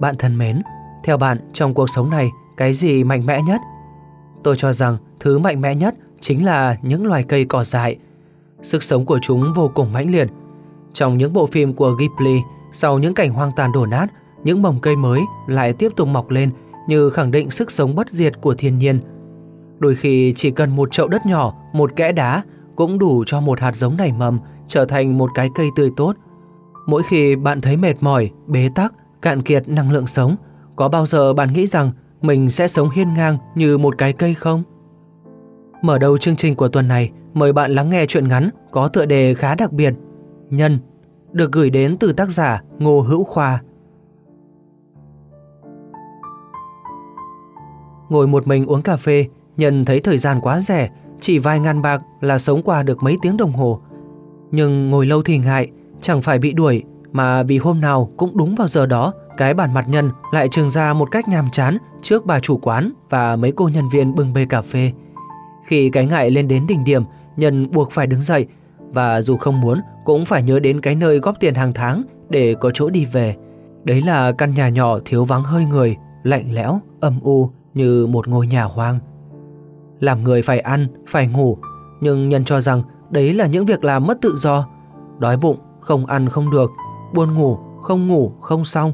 Bạn thân mến, theo bạn trong cuộc sống này cái gì mạnh mẽ nhất? Tôi cho rằng thứ mạnh mẽ nhất chính là những loài cây cỏ dại. Sức sống của chúng vô cùng mãnh liệt. Trong những bộ phim của Ghibli, sau những cảnh hoang tàn đổ nát, những mầm cây mới lại tiếp tục mọc lên như khẳng định sức sống bất diệt của thiên nhiên. Đôi khi chỉ cần một chậu đất nhỏ, một kẽ đá cũng đủ cho một hạt giống nảy mầm trở thành một cái cây tươi tốt. Mỗi khi bạn thấy mệt mỏi, bế tắc, cạn kiệt năng lượng sống, có bao giờ bạn nghĩ rằng mình sẽ sống hiên ngang như một cái cây không? Mở đầu chương trình của tuần này, mời bạn lắng nghe chuyện ngắn có tựa đề khá đặc biệt, Nhân, được gửi đến từ tác giả Ngô Hữu Khoa. Ngồi một mình uống cà phê, Nhân thấy thời gian quá rẻ, chỉ vài ngàn bạc là sống qua được mấy tiếng đồng hồ. Nhưng ngồi lâu thì ngại, chẳng phải bị đuổi, mà vì hôm nào cũng đúng vào giờ đó, cái bản mặt Nhân lại trường ra một cách nhàm chán trước bà chủ quán và mấy cô nhân viên bưng bê cà phê. Khi cái ngại lên đến đỉnh điểm, Nhân buộc phải đứng dậy và dù không muốn cũng phải nhớ đến cái nơi góp tiền hàng tháng để có chỗ đi về. Đấy là căn nhà nhỏ thiếu vắng hơi người, lạnh lẽo, âm u như một ngôi nhà hoang. Làm người phải ăn, phải ngủ, nhưng Nhân cho rằng đấy là những việc làm mất tự do. Đói bụng, không ăn không được, buồn ngủ, không ngủ, không xong.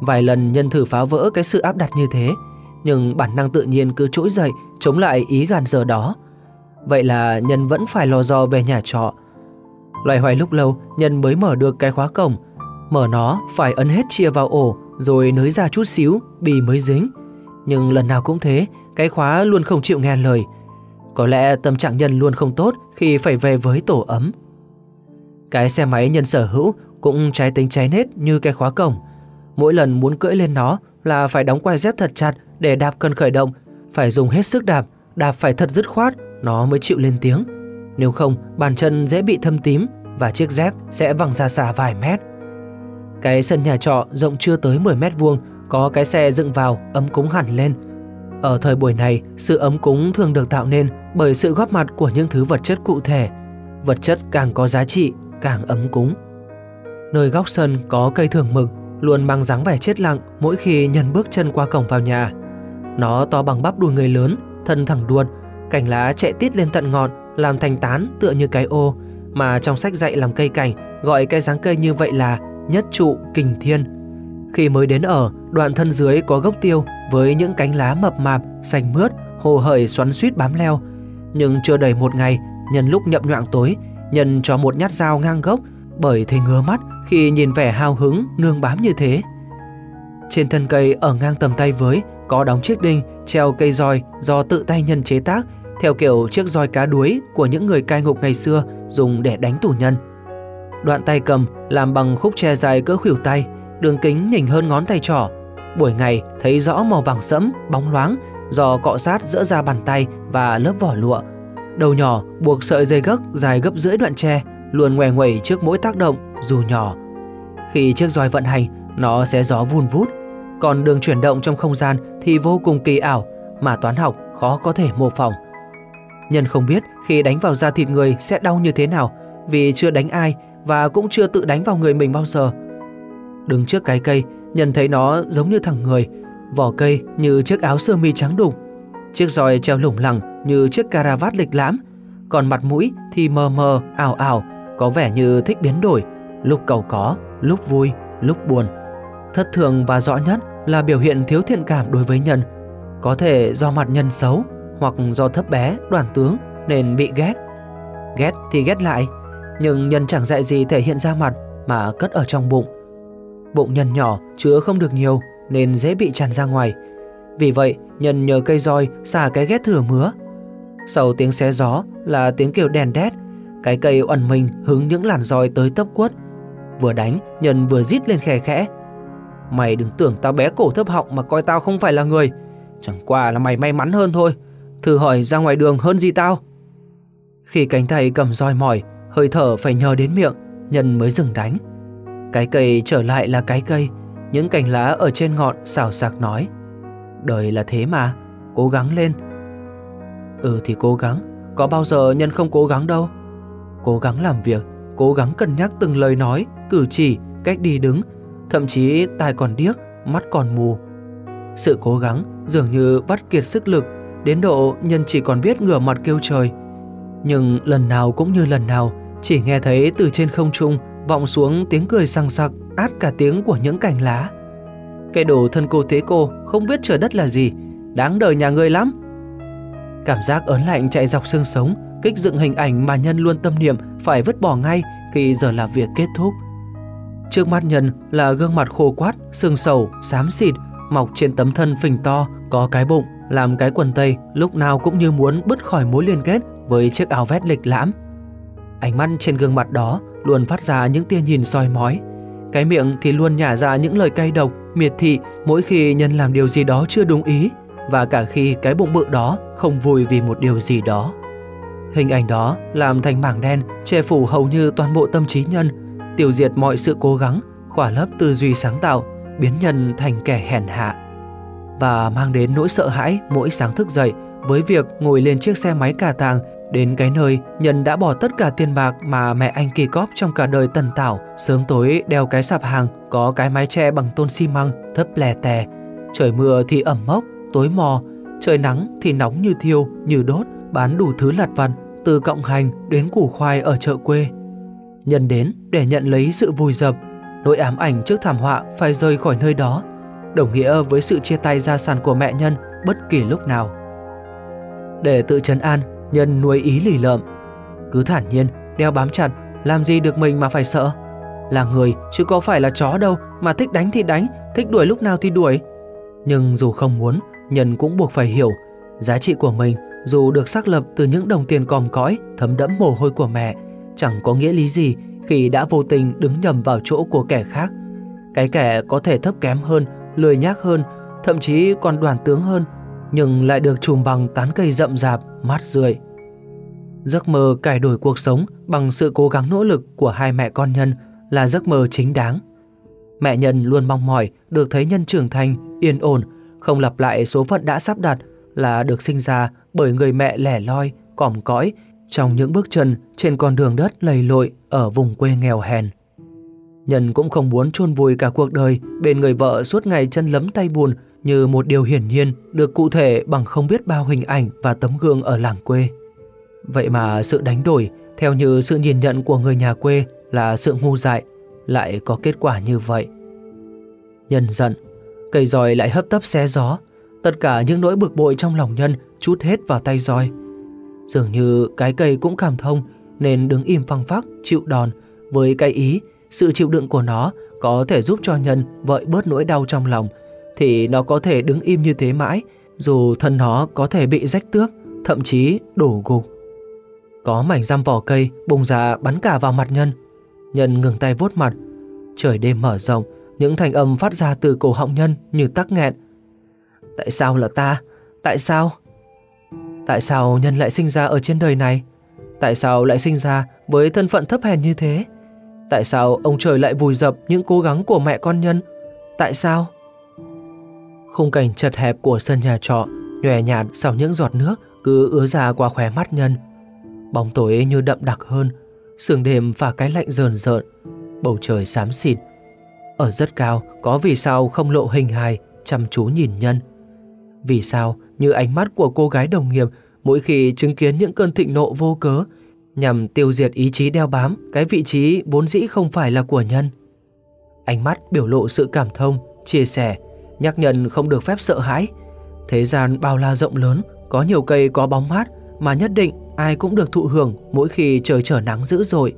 Vài lần Nhân thử phá vỡ cái sự áp đặt như thế, nhưng bản năng tự nhiên cứ trỗi dậy chống lại ý gàn giờ đó. Vậy là Nhân vẫn phải lo do về nhà trọ. Loài hoài lúc lâu, Nhân mới mở được cái khóa cổng. Mở nó phải ấn hết chia vào ổ, rồi nới ra chút xíu, bì mới dính. Nhưng lần nào cũng thế, cái khóa luôn không chịu nghe lời. Có lẽ tâm trạng Nhân luôn không tốt khi phải về với tổ ấm. Cái xe máy Nhân sở hữu cũng trái tính trái nết như cái khóa cổng. Mỗi lần muốn cưỡi lên nó là phải đóng quai dép thật chặt để đạp cần khởi động, phải dùng hết sức đạp, đạp phải thật dứt khoát, nó mới chịu lên tiếng. Nếu không, bàn chân dễ bị thâm tím và chiếc dép sẽ văng ra xa vài mét. Cái sân nhà trọ rộng chưa tới 10 mét vuông, có cái xe dựng vào ấm cúng hẳn lên. Ở thời buổi này, sự ấm cúng thường được tạo nên bởi sự góp mặt của những thứ vật chất cụ thể. Vật chất càng có giá trị, càng ấm cúng. Nơi góc sân có cây thường mực, luôn mang dáng vẻ chết lặng mỗi khi nhân bước chân qua cổng vào nhà. Nó to bằng bắp đùi người lớn, thân thẳng đuột, cành lá chạy tít lên tận ngọn, làm thành tán tựa như cái ô, mà trong sách dạy làm cây cảnh gọi cái dáng cây như vậy là nhất trụ kình thiên. Khi mới đến ở, đoạn thân dưới có gốc tiêu với những cánh lá mập mạp, xanh mướt, hồ hởi xoắn suýt bám leo. Nhưng chưa đầy một ngày, nhân lúc nhậm nhoạng tối, nhân cho một nhát dao ngang gốc bởi thấy ngứa mắt khi nhìn vẻ hào hứng nương bám như thế. Trên thân cây ở ngang tầm tay với có đóng chiếc đinh treo cây roi do tự tay nhân chế tác theo kiểu chiếc roi cá đuối của những người cai ngục ngày xưa dùng để đánh tù nhân. Đoạn tay cầm làm bằng khúc tre dài cỡ khuỷu tay, đường kính nhỉnh hơn ngón tay trỏ. Buổi ngày thấy rõ màu vàng sẫm, bóng loáng do cọ sát giữa da bàn tay và lớp vỏ lụa. Đầu nhỏ buộc sợi dây gấc dài gấp rưỡi đoạn tre, luôn ngoe nguẩy trước mỗi tác động dù nhỏ. Khi chiếc roi vận hành, nó sẽ gió vun vút, còn đường chuyển động trong không gian thì vô cùng kỳ ảo mà toán học khó có thể mô phỏng. Nhân không biết khi đánh vào da thịt người sẽ đau như thế nào vì chưa đánh ai và cũng chưa tự đánh vào người mình bao giờ. Đứng trước cái cây, Nhân thấy nó giống như thằng người, vỏ cây như chiếc áo sơ mi trắng đục, chiếc roi treo lủng lẳng như chiếc caravat lịch lãm, còn mặt mũi thì mờ mờ, ảo ảo, có vẻ như thích biến đổi, lúc cầu có, lúc vui, lúc buồn. Thất thường và rõ nhất là biểu hiện thiếu thiện cảm đối với Nhân, có thể do mặt Nhân xấu hoặc do thấp bé, đoàn tướng nên bị ghét. Ghét thì ghét lại, nhưng Nhân chẳng dạy gì thể hiện ra mặt mà cất ở trong bụng. Bụng Nhân nhỏ chứa không được nhiều nên dễ bị tràn ra ngoài. Vì vậy, Nhân nhờ cây roi xả cái ghét thừa mứa. Sau tiếng xé gió là tiếng kêu đèn đét, cái cây ẩn mình hứng những làn roi tới tấp quất. Vừa đánh, Nhân vừa rít lên khè khẽ. Mày đừng tưởng tao bé cổ thấp họng mà coi tao không phải là người. Chẳng qua là mày may mắn hơn thôi. Thử hỏi ra ngoài đường hơn gì tao Khi cánh tay cầm roi mỏi Hơi thở phải nhờ đến miệng Nhân mới dừng đánh Cái cây trở lại là cái cây Những cành lá ở trên ngọn xào xạc nói Đời là thế mà Cố gắng lên Ừ thì cố gắng Có bao giờ nhân không cố gắng đâu Cố gắng làm việc Cố gắng cân nhắc từng lời nói Cử chỉ, cách đi đứng Thậm chí tai còn điếc mắt còn mù. Sự cố gắng dường như vắt kiệt sức lực, đến độ nhân chỉ còn biết ngửa mặt kêu trời. Nhưng lần nào cũng như lần nào, chỉ nghe thấy từ trên không trung vọng xuống tiếng cười sang sặc, át cả tiếng của những cành lá. Cái đồ thân cô thế cô không biết trời đất là gì, đáng đời nhà ngươi lắm. Cảm giác ớn lạnh chạy dọc xương sống, kích dựng hình ảnh mà Nhân luôn tâm niệm phải vứt bỏ ngay khi giờ làm việc kết thúc. Trước mắt Nhân là gương mặt khô quát, sương sầu, xám xịt, mọc trên tấm thân phình to, có cái bụng, làm cái quần tây lúc nào cũng như muốn bứt khỏi mối liên kết với chiếc áo vét lịch lãm. Ánh mắt trên gương mặt đó luôn phát ra những tia nhìn soi mói. Cái miệng thì luôn nhả ra những lời cay độc, miệt thị mỗi khi Nhân làm điều gì đó chưa đúng ý và cả khi cái bụng bự đó không vui vì một điều gì đó. Hình ảnh đó làm thành mảng đen che phủ hầu như toàn bộ tâm trí nhân, tiêu diệt mọi sự cố gắng, khỏa lấp tư duy sáng tạo, biến nhân thành kẻ hèn hạ. Và mang đến nỗi sợ hãi mỗi sáng thức dậy với việc ngồi lên chiếc xe máy cà tàng đến cái nơi Nhân đã bỏ tất cả tiền bạc mà mẹ anh kỳ cóp trong cả đời tần tảo, sớm tối đeo cái sạp hàng có cái mái che bằng tôn xi măng thấp lè tè. Trời mưa thì ẩm mốc, tối mò, trời nắng thì nóng như thiêu, như đốt, bán đủ thứ lặt vặt từ cọng hành đến củ khoai ở chợ quê. Nhân đến để nhận lấy sự vui dập, nỗi ám ảnh trước thảm họa phải rời khỏi nơi đó, đồng nghĩa với sự chia tay gia sản của mẹ Nhân bất kỳ lúc nào. Để tự trấn an, Nhân nuôi ý lì lợm. Cứ thản nhiên, đeo bám chặt, làm gì được mình mà phải sợ. Là người chứ có phải là chó đâu mà thích đánh thì đánh, thích đuổi lúc nào thì đuổi. Nhưng dù không muốn, Nhân cũng buộc phải hiểu giá trị của mình dù được xác lập từ những đồng tiền còm cõi thấm đẫm mồ hôi của mẹ, chẳng có nghĩa lý gì khi đã vô tình đứng nhầm vào chỗ của kẻ khác. Cái kẻ có thể thấp kém hơn, lười nhác hơn, thậm chí còn đoàn tướng hơn, nhưng lại được trùm bằng tán cây rậm rạp, mát rượi. Giấc mơ cải đổi cuộc sống bằng sự cố gắng nỗ lực của hai mẹ con Nhân là giấc mơ chính đáng. Mẹ Nhân luôn mong mỏi được thấy Nhân trưởng thành, yên ổn, không lặp lại số phận đã sắp đặt là được sinh ra bởi người mẹ lẻ loi, còm cõi trong những bước chân trên con đường đất lầy lội ở vùng quê nghèo hèn. Nhân cũng không muốn chôn vùi cả cuộc đời bên người vợ suốt ngày chân lấm tay buồn như một điều hiển nhiên được cụ thể bằng không biết bao hình ảnh và tấm gương ở làng quê. Vậy mà sự đánh đổi theo như sự nhìn nhận của người nhà quê là sự ngu dại lại có kết quả như vậy. Nhân giận, cây roi lại hấp tấp xé gió, tất cả những nỗi bực bội trong lòng nhân chút hết vào tay roi. Dường như cái cây cũng cảm thông nên đứng im phăng phắc chịu đòn với cái ý sự chịu đựng của nó có thể giúp cho nhân vợi bớt nỗi đau trong lòng thì nó có thể đứng im như thế mãi dù thân nó có thể bị rách tước thậm chí đổ gục. Có mảnh răm vỏ cây bùng ra bắn cả vào mặt nhân. Nhân ngừng tay vuốt mặt. Trời đêm mở rộng, những thanh âm phát ra từ cổ họng nhân như tắc nghẹn. Tại sao là ta? Tại sao? Tại sao nhân lại sinh ra ở trên đời này? Tại sao lại sinh ra với thân phận thấp hèn như thế? Tại sao ông trời lại vùi dập những cố gắng của mẹ con nhân? Tại sao? Khung cảnh chật hẹp của sân nhà trọ, nhòe nhạt sau những giọt nước cứ ứa ra qua khóe mắt nhân. Bóng tối như đậm đặc hơn, sương đêm và cái lạnh rờn rợn, bầu trời xám xịt. Ở rất cao có vì sao không lộ hình hài, chăm chú nhìn nhân. Vì sao như ánh mắt của cô gái đồng nghiệp mỗi khi chứng kiến những cơn thịnh nộ vô cớ nhằm tiêu diệt ý chí đeo bám cái vị trí vốn dĩ không phải là của nhân. Ánh mắt biểu lộ sự cảm thông, chia sẻ, nhắc nhận không được phép sợ hãi. Thế gian bao la rộng lớn, có nhiều cây có bóng mát mà nhất định ai cũng được thụ hưởng mỗi khi trời trở nắng dữ dội.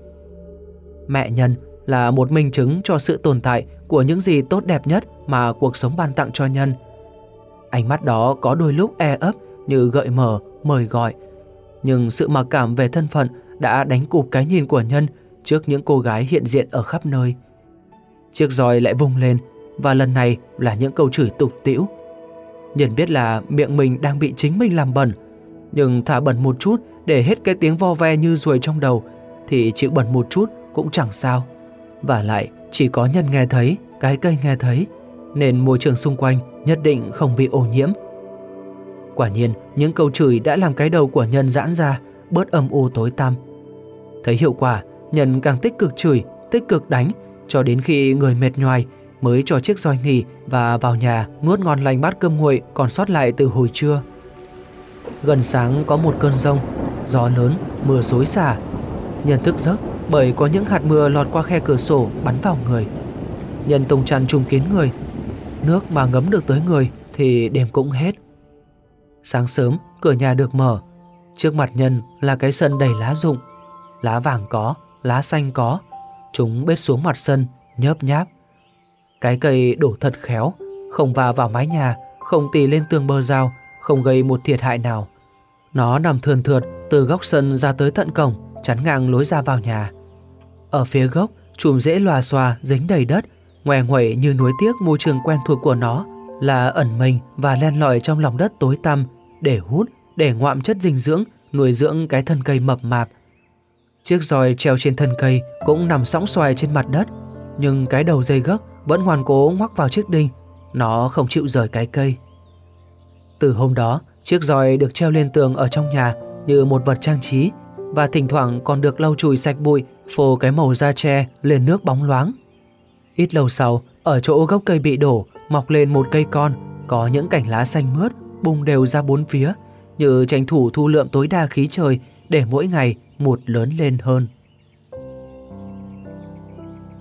Mẹ nhân là một minh chứng cho sự tồn tại của những gì tốt đẹp nhất mà cuộc sống ban tặng cho nhân. Ánh mắt đó có đôi lúc e ấp như gợi mở, mời gọi. Nhưng sự mặc cảm về thân phận đã đánh cụp cái nhìn của nhân trước những cô gái hiện diện ở khắp nơi. Chiếc roi lại vung lên và lần này là những câu chửi tục tĩu. Nhân biết là miệng mình đang bị chính mình làm bẩn, nhưng thả bẩn một chút để hết cái tiếng vo ve như ruồi trong đầu thì chịu bẩn một chút cũng chẳng sao. Và lại chỉ có nhân nghe thấy, cái cây nghe thấy, nên môi trường xung quanh nhất định không bị ô nhiễm. Quả nhiên, những câu chửi đã làm cái đầu của nhân giãn ra, bớt âm u tối tăm. Thấy hiệu quả, nhân càng tích cực chửi, tích cực đánh, cho đến khi người mệt nhoài, mới cho chiếc roi nghỉ và vào nhà nuốt ngon lành bát cơm nguội còn sót lại từ hồi trưa. Gần sáng có một cơn rông, gió lớn, mưa xối xả. Nhân thức giấc bởi có những hạt mưa lọt qua khe cửa sổ bắn vào người. Nhân tung chăn trùng kín người. Nước mà ngấm được tới người thì đêm cũng hết. Sáng sớm, cửa nhà được mở. Trước mặt nhân là cái sân đầy lá rụng. Lá vàng có, lá xanh có. Chúng bết xuống mặt sân, nhớp nháp. Cái cây đổ thật khéo, không va vào mái nhà, không tì lên tường bờ rào, không gây một thiệt hại nào. Nó nằm thườn thượt từ góc sân ra tới tận cổng, chắn ngang lối ra vào nhà. Ở phía gốc, chùm rễ lòa xòa dính đầy đất, ngoe nguậy như nuối tiếc môi trường quen thuộc của nó là ẩn mình và len lỏi trong lòng đất tối tăm để hút, để ngoạm chất dinh dưỡng, nuôi dưỡng cái thân cây mập mạp. Chiếc roi treo trên thân cây cũng nằm sóng xoài trên mặt đất, nhưng cái đầu dây gấc vẫn hoàn cố ngoắc vào chiếc đinh, nó không chịu rời cái cây. Từ hôm đó, chiếc roi được treo lên tường ở trong nhà như một vật trang trí và thỉnh thoảng còn được lau chùi sạch bụi, phô cái màu da tre lên nước bóng loáng. Ít lâu sau, ở chỗ gốc cây bị đổ, mọc lên một cây con, có những cành lá xanh mướt, bung đều ra bốn phía, như tranh thủ thu lượng tối đa khí trời để mỗi ngày một lớn lên hơn.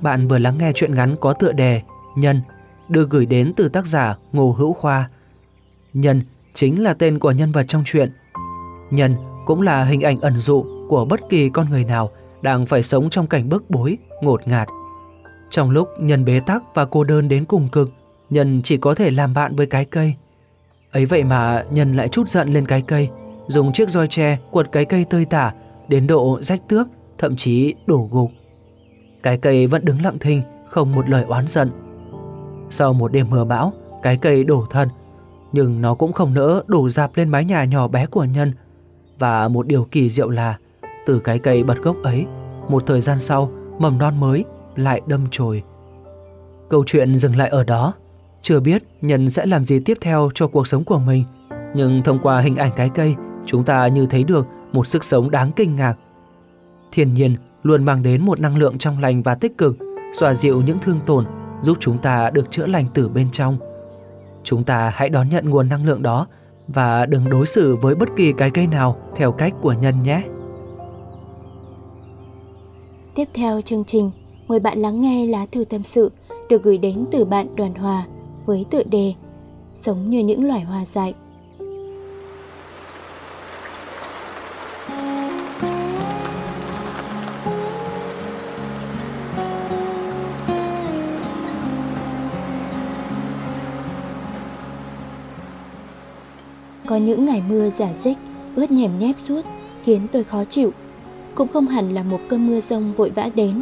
Bạn vừa lắng nghe chuyện ngắn có tựa đề Nhân được gửi đến từ tác giả Ngô Hữu Khoa. Nhân chính là tên của nhân vật trong chuyện. Nhân cũng là hình ảnh ẩn dụ của bất kỳ con người nào đang phải sống trong cảnh bức bối, ngột ngạt. Trong lúc Nhân bế tắc và cô đơn đến cùng cực, Nhân chỉ có thể làm bạn với cái cây. Ấy vậy mà Nhân lại chút giận lên cái cây, dùng chiếc roi tre quật cái cây tơi tả đến độ rách tướp, thậm chí đổ gục. Cái cây vẫn đứng lặng thinh, không một lời oán giận. Sau một đêm mưa bão, cái cây đổ thân, nhưng nó cũng không nỡ đổ dạp lên mái nhà nhỏ bé của Nhân. Và một điều kỳ diệu là, từ cái cây bật gốc ấy, một thời gian sau, mầm non mới lại đâm chồi. Câu chuyện dừng lại ở đó. Chưa biết Nhân sẽ làm gì tiếp theo cho cuộc sống của mình, nhưng thông qua hình ảnh cái cây, chúng ta như thấy được một sức sống đáng kinh ngạc. Thiên nhiên luôn mang đến một năng lượng trong lành và tích cực, xoa dịu những thương tổn, giúp chúng ta được chữa lành từ bên trong. Chúng ta hãy đón nhận nguồn năng lượng đó và đừng đối xử với bất kỳ cái cây nào theo cách của nhân nhé. Tiếp theo chương trình, mời bạn lắng nghe lá thư tâm sự được gửi đến từ bạn Đoàn Hòa với tựa đề Sống như những loài hoa dại. Có những ngày mưa giả dích, ướt nhèm nhép suốt, khiến tôi khó chịu. Cũng không hẳn là một cơn mưa rông vội vã đến,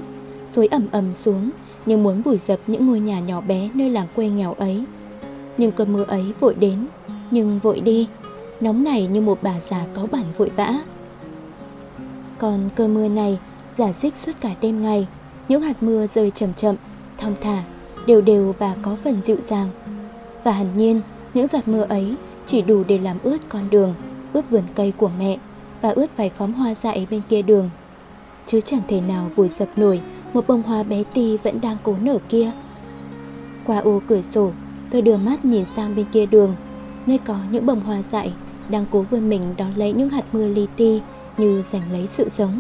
xối ẩm ẩm xuống, như muốn vùi dập những ngôi nhà nhỏ bé nơi làng quê nghèo ấy. Nhưng cơn mưa ấy vội đến, nhưng vội đi, nóng này như một bà già có bản vội vã. Còn cơn mưa này giả dích suốt cả đêm ngày, những hạt mưa rơi chậm chậm, thong thả, đều đều và có phần dịu dàng. Và hẳn nhiên, những giọt mưa ấy chỉ đủ để làm ướt con đường, ướt vườn cây của mẹ và ướt vài khóm hoa dại bên kia đường. Chứ chẳng thể nào vùi dập nổi một bông hoa bé tì vẫn đang cố nở kia. Qua ô cửa sổ, tôi đưa mắt nhìn sang bên kia đường, nơi có những bông hoa dại đang cố vươn mình đón lấy những hạt mưa li ti như giành lấy sự sống.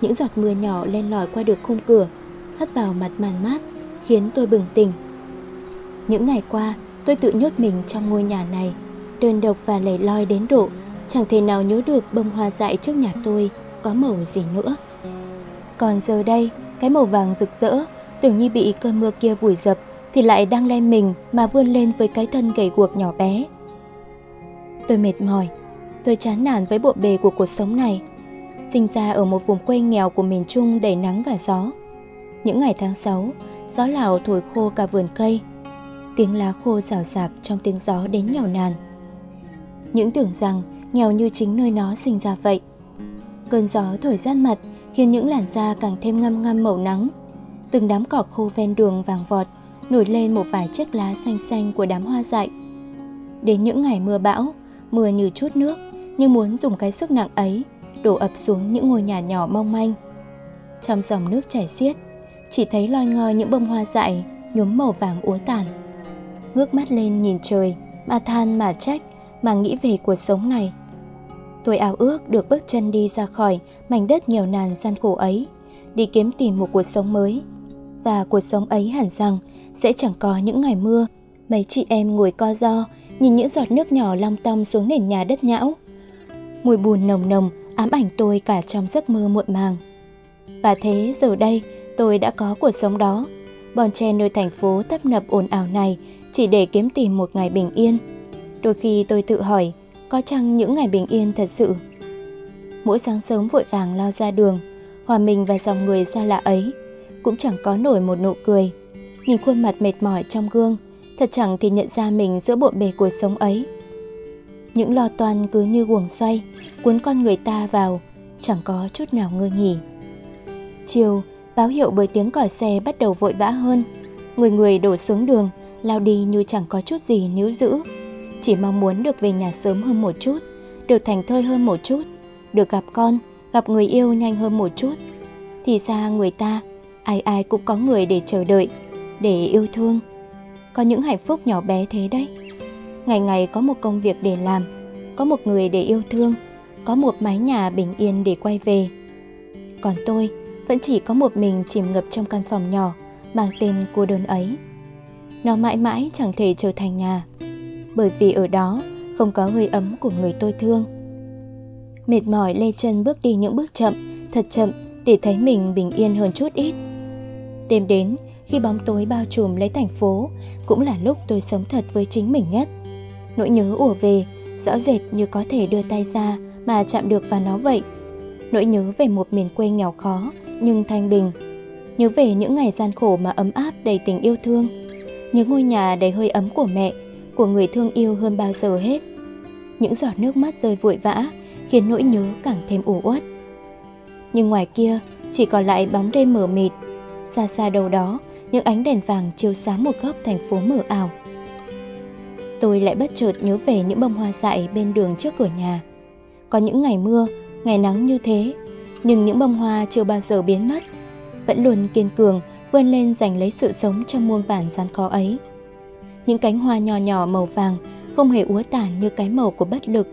Những giọt mưa nhỏ len lỏi qua được khung cửa, hắt vào mặt màn mát, khiến tôi bừng tỉnh. Những ngày qua, tôi tự nhốt mình trong ngôi nhà này, đơn độc và lẻ loi đến độ chẳng thể nào nhớ được bông hoa dại trước nhà tôi có màu gì nữa. Còn giờ đây, cái màu vàng rực rỡ, tưởng như bị cơn mưa kia vùi dập thì lại đang len mình mà vươn lên với cái thân gầy guộc nhỏ bé. Tôi mệt mỏi, tôi chán nản với bộ bề của cuộc sống này. Sinh ra ở một vùng quê nghèo của miền Trung đầy nắng và gió. Những ngày tháng 6, gió lào thổi khô cả vườn cây. Tiếng lá khô rào rạc trong tiếng gió đến nghèo nàn. Những tưởng rằng nghèo như chính nơi nó sinh ra vậy. Cơn gió thổi rát mặt khiến những làn da càng thêm ngâm ngâm màu nắng. Từng đám cỏ khô ven đường vàng vọt nổi lên một vài chiếc lá xanh xanh của đám hoa dại. Đến những ngày mưa bão, mưa như chút nước, nhưng muốn dùng cái sức nặng ấy đổ ập xuống những ngôi nhà nhỏ mong manh. Trong dòng nước chảy xiết, chỉ thấy loi ngoi những bông hoa dại nhuốm màu vàng úa tàn. Ngước mắt lên nhìn trời, mà than mà trách, mà nghĩ về cuộc sống này. Tôi ao ước được bước chân đi ra khỏi mảnh đất nhiều nàn gian khổ ấy, đi kiếm tìm một cuộc sống mới. Và cuộc sống ấy hẳn rằng sẽ chẳng có những ngày mưa, mấy chị em ngồi co do, nhìn những giọt nước nhỏ long tong xuống nền nhà đất nhão. Mùi bùn nồng nồng ám ảnh tôi cả trong giấc mơ muộn màng. Và thế giờ đây tôi đã có cuộc sống đó. Bon chen nơi thành phố tấp nập ồn ào này chỉ để kiếm tìm một ngày bình yên. Đôi khi tôi tự hỏi, có chăng những ngày bình yên thật sự? Mỗi sáng sớm vội vàng lao ra đường, hòa mình vào dòng người xa lạ ấy, cũng chẳng có nổi một nụ cười. Nhìn khuôn mặt mệt mỏi trong gương, thật chẳng thì nhận ra mình giữa bộn bề cuộc sống ấy. Những lo toan cứ như guồng xoay, cuốn con người ta vào, chẳng có chút nào ngơi nghỉ. Chiều, báo hiệu bởi tiếng còi xe bắt đầu vội vã hơn. Người người đổ xuống đường, lao đi như chẳng có chút gì níu giữ. Chỉ mong muốn được về nhà sớm hơn một chút, được thành thơi hơn một chút, được gặp con, gặp người yêu nhanh hơn một chút. Thì ra người ta, ai ai cũng có người để chờ đợi, để yêu thương. Có những hạnh phúc nhỏ bé thế đấy. Ngày ngày có một công việc để làm, có một người để yêu thương, có một mái nhà bình yên để quay về. Còn tôi vẫn chỉ có một mình chìm ngập trong căn phòng nhỏ mang tên cô đơn ấy. Nó mãi mãi chẳng thể trở thành nhà, bởi vì ở đó không có hơi ấm của người tôi thương. Mệt mỏi lê chân bước đi những bước chậm, thật chậm để thấy mình bình yên hơn chút ít. Đêm đến, khi bóng tối bao trùm lấy thành phố, cũng là lúc tôi sống thật với chính mình nhất. Nỗi nhớ ùa về, rõ rệt như có thể đưa tay ra mà chạm được vào nó vậy. Nỗi nhớ về một miền quê nghèo khó nhưng thanh bình. Nhớ về những ngày gian khổ mà ấm áp đầy tình yêu thương. Nhớ ngôi nhà đầy hơi ấm của mẹ, của người thương yêu hơn bao giờ hết. Những giọt nước mắt rơi vội vã khiến nỗi nhớ càng thêm ủ uất. Nhưng ngoài kia chỉ còn lại bóng đêm mờ mịt. Xa xa đâu đó, những ánh đèn vàng chiếu sáng một góc thành phố mờ ảo. Tôi lại bất chợt nhớ về những bông hoa dại bên đường trước cửa nhà. Có những ngày mưa, ngày nắng như thế, nhưng những bông hoa chưa bao giờ biến mất, vẫn luôn kiên cường vươn lên giành lấy sự sống trong muôn vàn gian khó ấy. Những cánh hoa nhỏ nhỏ màu vàng không hề úa tàn như cái màu của bất lực.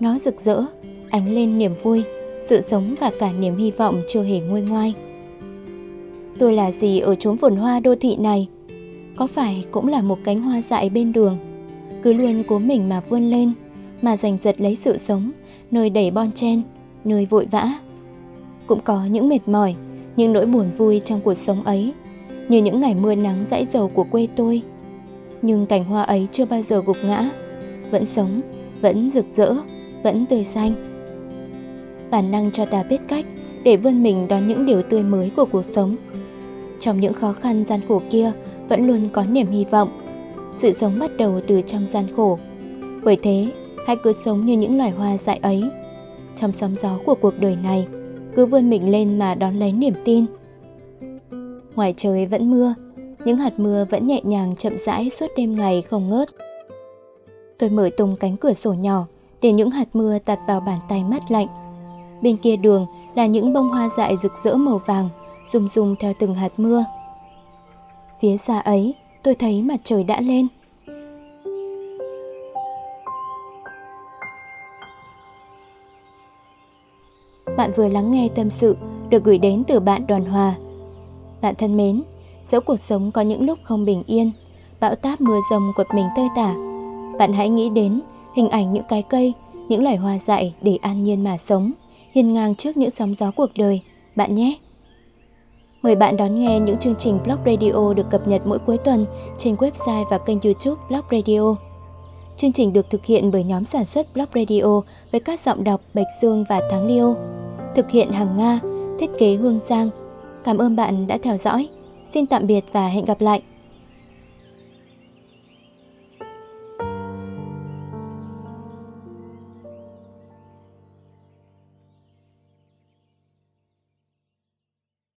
Nó rực rỡ, ánh lên niềm vui, sự sống và cả niềm hy vọng chưa hề nguôi ngoai. Tôi là gì ở chốn vườn hoa đô thị này? Có phải cũng là một cánh hoa dại bên đường? Cứ luôn cố mình mà vươn lên, mà giành giật lấy sự sống, nơi đầy bon chen, nơi vội vã. Cũng có những mệt mỏi, những nỗi buồn vui trong cuộc sống ấy, như những ngày mưa nắng dãi dầu của quê tôi. Nhưng cành hoa ấy chưa bao giờ gục ngã, vẫn sống, vẫn rực rỡ, vẫn tươi xanh. Bản năng cho ta biết cách để vươn mình đón những điều tươi mới của cuộc sống. Trong những khó khăn gian khổ kia vẫn luôn có niềm hy vọng. Sự sống bắt đầu từ trong gian khổ. Bởi thế, hãy cứ sống như những loài hoa dại ấy. Trong sóng gió của cuộc đời này, cứ vươn mình lên mà đón lấy niềm tin. Ngoài trời vẫn mưa, những hạt mưa vẫn nhẹ nhàng chậm rãi suốt đêm ngày không ngớt. Tôi mở tung cánh cửa sổ nhỏ để những hạt mưa tạt vào bàn tay mát lạnh. Bên kia đường là những bông hoa dại rực rỡ màu vàng, rung rung theo từng hạt mưa. Phía xa ấy, tôi thấy mặt trời đã lên. Bạn vừa lắng nghe tâm sự được gửi đến từ bạn Đoàn Hòa. Bạn thân mến, dẫu cuộc sống có những lúc không bình yên, bão táp mưa rông quật mình tơi tả, bạn hãy nghĩ đến hình ảnh những cái cây, những loài hoa dại để an nhiên mà sống, hiên ngang trước những sóng gió cuộc đời, bạn nhé. Mời bạn đón nghe những chương trình Blog Radio được cập nhật mỗi cuối tuần trên website và kênh YouTube Blog Radio. Chương trình được thực hiện bởi nhóm sản xuất Blog Radio với các giọng đọc Bạch Dương và Thắng Liêu. Thực hiện hàng Nga, thiết kế Hương Giang. Cảm ơn bạn đã theo dõi. Xin tạm biệt và hẹn gặp lại.